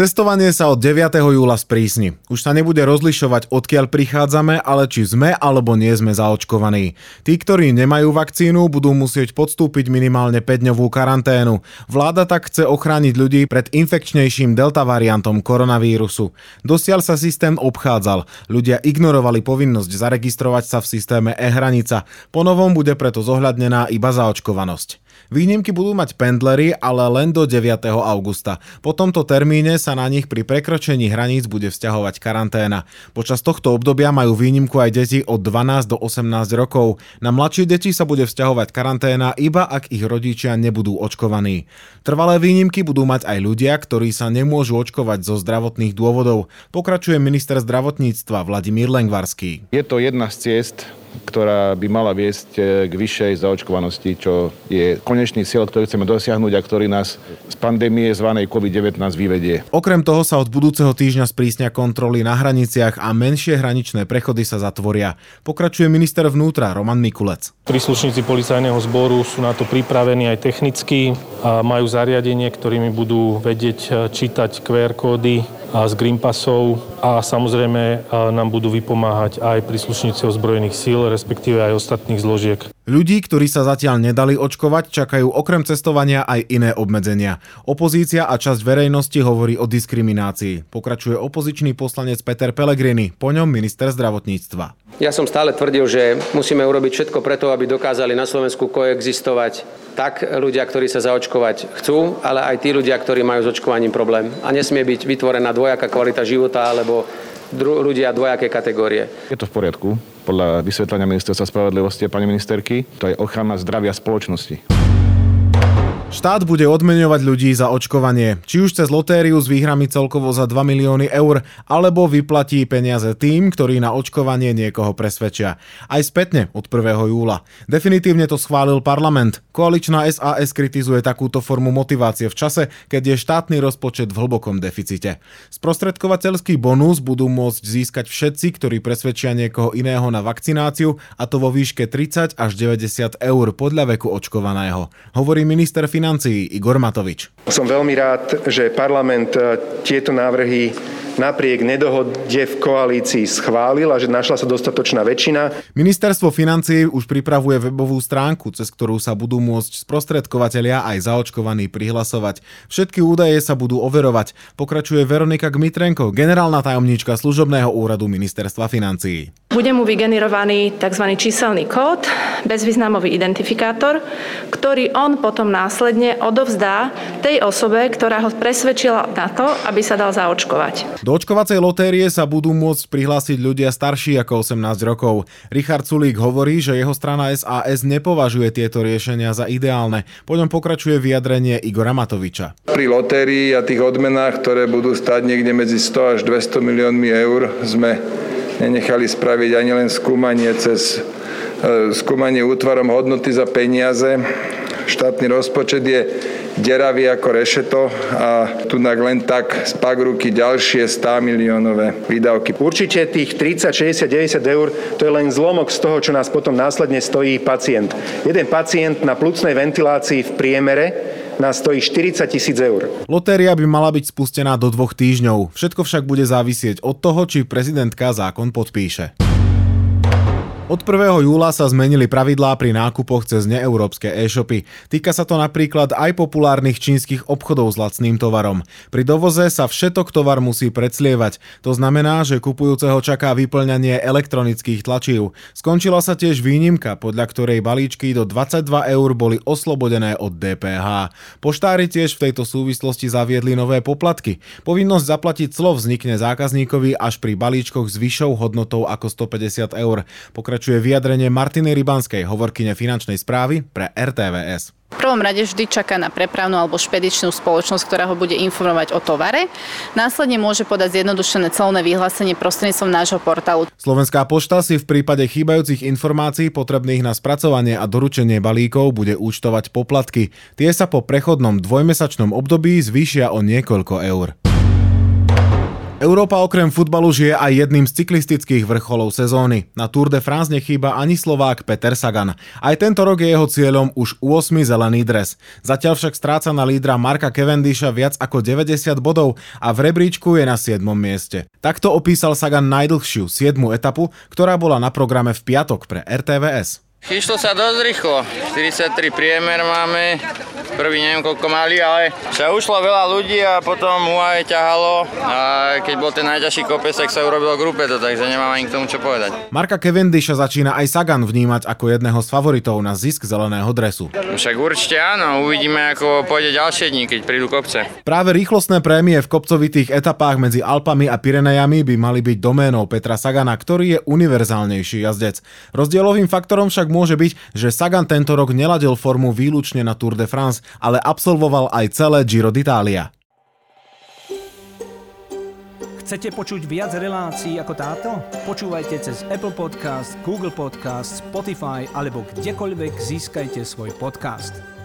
Cestovanie sa od 9. júla sprísni. Už sa nebude rozlišovať, odkiaľ prichádzame, ale či sme alebo nie sme zaočkovaní. Tí, ktorí nemajú vakcínu, budú musieť podstúpiť minimálne 5-dňovú karanténu. Vláda tak chce ochrániť ľudí pred infekčnejším delta variantom koronavírusu. Dosiaľ sa systém obchádzal. Ľudia ignorovali povinnosť zaregistrovať sa v systéme e-hranica. Po novom bude preto zohľadnená iba zaočkovanosť. Výnimky budú mať pendlery, ale len do 9. augusta. Po tomto termíne sa na nich pri prekročení hraníc bude vzťahovať karanténa. Počas tohto obdobia majú výnimku aj deti od 12 do 18 rokov. Na mladšie deti sa bude vzťahovať karanténa iba ak ich rodičia nebudú očkovaní. Trvalé výnimky budú mať aj ľudia, ktorí sa nemôžu očkovať zo zdravotných dôvodov. Pokračuje minister zdravotníctva Vladimír Lengvarský. Je to jedna z ciest, ktorá by mala viesť e, k vyššej zaočkovanosti, čo je konečný cieľ, ktorý chceme dosiahnuť a ktorý nás z pandémie zvanej COVID-19 vyvedie. Okrem toho sa od budúceho týždňa sprísnia kontroly na hraniciach a menšie hraničné prechody sa zatvoria. Pokračuje minister vnútra Roman Mikulec. Príslušníci policajného zboru sú na to pripravení aj technicky a majú zariadenie, ktorými budú vedieť e, čítať QR kódy z Green Passov a samozrejme nám budú vypomáhať aj príslušníci ozbrojených síl, respektíve aj ostatných zložiek. Ľudí, ktorí sa zatiaľ nedali očkovať, čakajú okrem cestovania aj iné obmedzenia. Opozícia a časť verejnosti hovorí o diskriminácii. Pokračuje opozičný poslanec Peter Pellegrini, po ňom minister zdravotníctva. Ja som stále tvrdil, že musíme urobiť všetko preto, aby dokázali na Slovensku koexistovať tak ľudia, ktorí sa zaočkovať chcú, ale aj tí ľudia, ktorí majú s očkovaním problém. A nesmie byť vytvorená dvojaká kvalita života alebo dru- ľudia dvojaké kategórie. Je to v poriadku. Podľa vysvetlenia ministerstva spravodlivosti a pani ministerky, to je ochrana zdravia spoločnosti. Štát bude odmeňovať ľudí za očkovanie, či už cez lotériu s výhrami celkovo za 2 milióny eur, alebo vyplatí peniaze tým, ktorí na očkovanie niekoho presvedčia. Aj spätne od 1. júla. Definitívne to schválil parlament. Koaličná SAS kritizuje takúto formu motivácie v čase, keď je štátny rozpočet v hlbokom deficite. Sprostredkovateľský bonus budú môcť získať všetci, ktorí presvedčia niekoho iného na vakcináciu, a to vo výške 30 až 90 eur podľa veku očkovaného. Hovorí minister financií Igor Matovič. Som veľmi rád, že parlament e, tieto návrhy napriek nedohode v koalícii schválil a že našla sa dostatočná väčšina. Ministerstvo financií už pripravuje webovú stránku, cez ktorú sa budú môcť sprostredkovateľia aj zaočkovaní prihlasovať. Všetky údaje sa budú overovať. Pokračuje Veronika Gmitrenko, generálna tajomníčka služobného úradu Ministerstva financií. Bude mu vygenerovaný tzv. číselný kód, bezvýznamový identifikátor, ktorý on potom následne odovzdá tej osobe, ktorá ho presvedčila na to, aby sa dal zaočkovať. Do očkovacej lotérie sa budú môcť prihlásiť ľudia starší ako 18 rokov. Richard Sulík hovorí, že jeho strana SAS nepovažuje tieto riešenia za ideálne. Po ňom pokračuje vyjadrenie Igora Matoviča. Pri lotérii a tých odmenách, ktoré budú stať niekde medzi 100 až 200 miliónmi eur, sme nenechali spraviť ani len skúmanie cez e, skúmanie útvarom hodnoty za peniaze. Štátny rozpočet je deravý ako rešeto a tu len tak spak ruky ďalšie 100 miliónové výdavky. Určite tých 30, 60, 90 eur to je len zlomok z toho, čo nás potom následne stojí pacient. Jeden pacient na plucnej ventilácii v priemere nás stojí 40 tisíc eur. Lotéria by mala byť spustená do dvoch týždňov. Všetko však bude závisieť od toho, či prezidentka zákon podpíše. Od 1. júla sa zmenili pravidlá pri nákupoch cez neeurópske e-shopy. Týka sa to napríklad aj populárnych čínskych obchodov s lacným tovarom. Pri dovoze sa všetok tovar musí predslievať. To znamená, že kupujúceho čaká vyplňanie elektronických tlačív. Skončila sa tiež výnimka, podľa ktorej balíčky do 22 eur boli oslobodené od DPH. Poštári tiež v tejto súvislosti zaviedli nové poplatky. Povinnosť zaplatiť clo vznikne zákazníkovi až pri balíčkoch s vyššou hodnotou ako 150 eur. Pokrač pokračuje vyjadrenie Martiny Rybanskej, hovorkyne finančnej správy pre RTVS. V prvom rade vždy čaká na prepravnú alebo špedičnú spoločnosť, ktorá ho bude informovať o tovare. Následne môže podať zjednodušené celné vyhlásenie prostredníctvom nášho portálu. Slovenská pošta si v prípade chýbajúcich informácií potrebných na spracovanie a doručenie balíkov bude účtovať poplatky. Tie sa po prechodnom dvojmesačnom období zvýšia o niekoľko eur. Európa okrem futbalu žije aj jedným z cyklistických vrcholov sezóny. Na Tour de France nechýba ani Slovák Peter Sagan. Aj tento rok je jeho cieľom už 8. zelený dres. Zatiaľ však stráca na lídra Marka Cavendisha viac ako 90 bodov a v rebríčku je na 7. mieste. Takto opísal Sagan najdlhšiu 7. etapu, ktorá bola na programe v piatok pre RTVS. Išlo sa dosť rýchlo, 43 priemer máme, prvý neviem koľko mali, ale sa ušlo veľa ľudí a potom UAE ťahalo a keď bol ten najťažší kopec, tak sa urobilo grupeto, takže nemám ani k tomu čo povedať. Marka Cavendisha začína aj Sagan vnímať ako jedného z favoritov na zisk zeleného dresu. Však určite áno, uvidíme ako pôjde ďalšie dní, keď prídu kopce. Práve rýchlostné prémie v kopcovitých etapách medzi Alpami a Pirenejami by mali byť doménou Petra Sagana, ktorý je univerzálnejší jazdec. Rozdielovým faktorom môže byť, že Sagan tento rok neladil formu výlučne na Tour de France, ale absolvoval aj celé Giro d'Italia. Chcete počuť viac relácií ako táto? Počúvajte cez Apple Podcast, Google Podcast, Spotify alebo kdekoľvek získajte svoj podcast.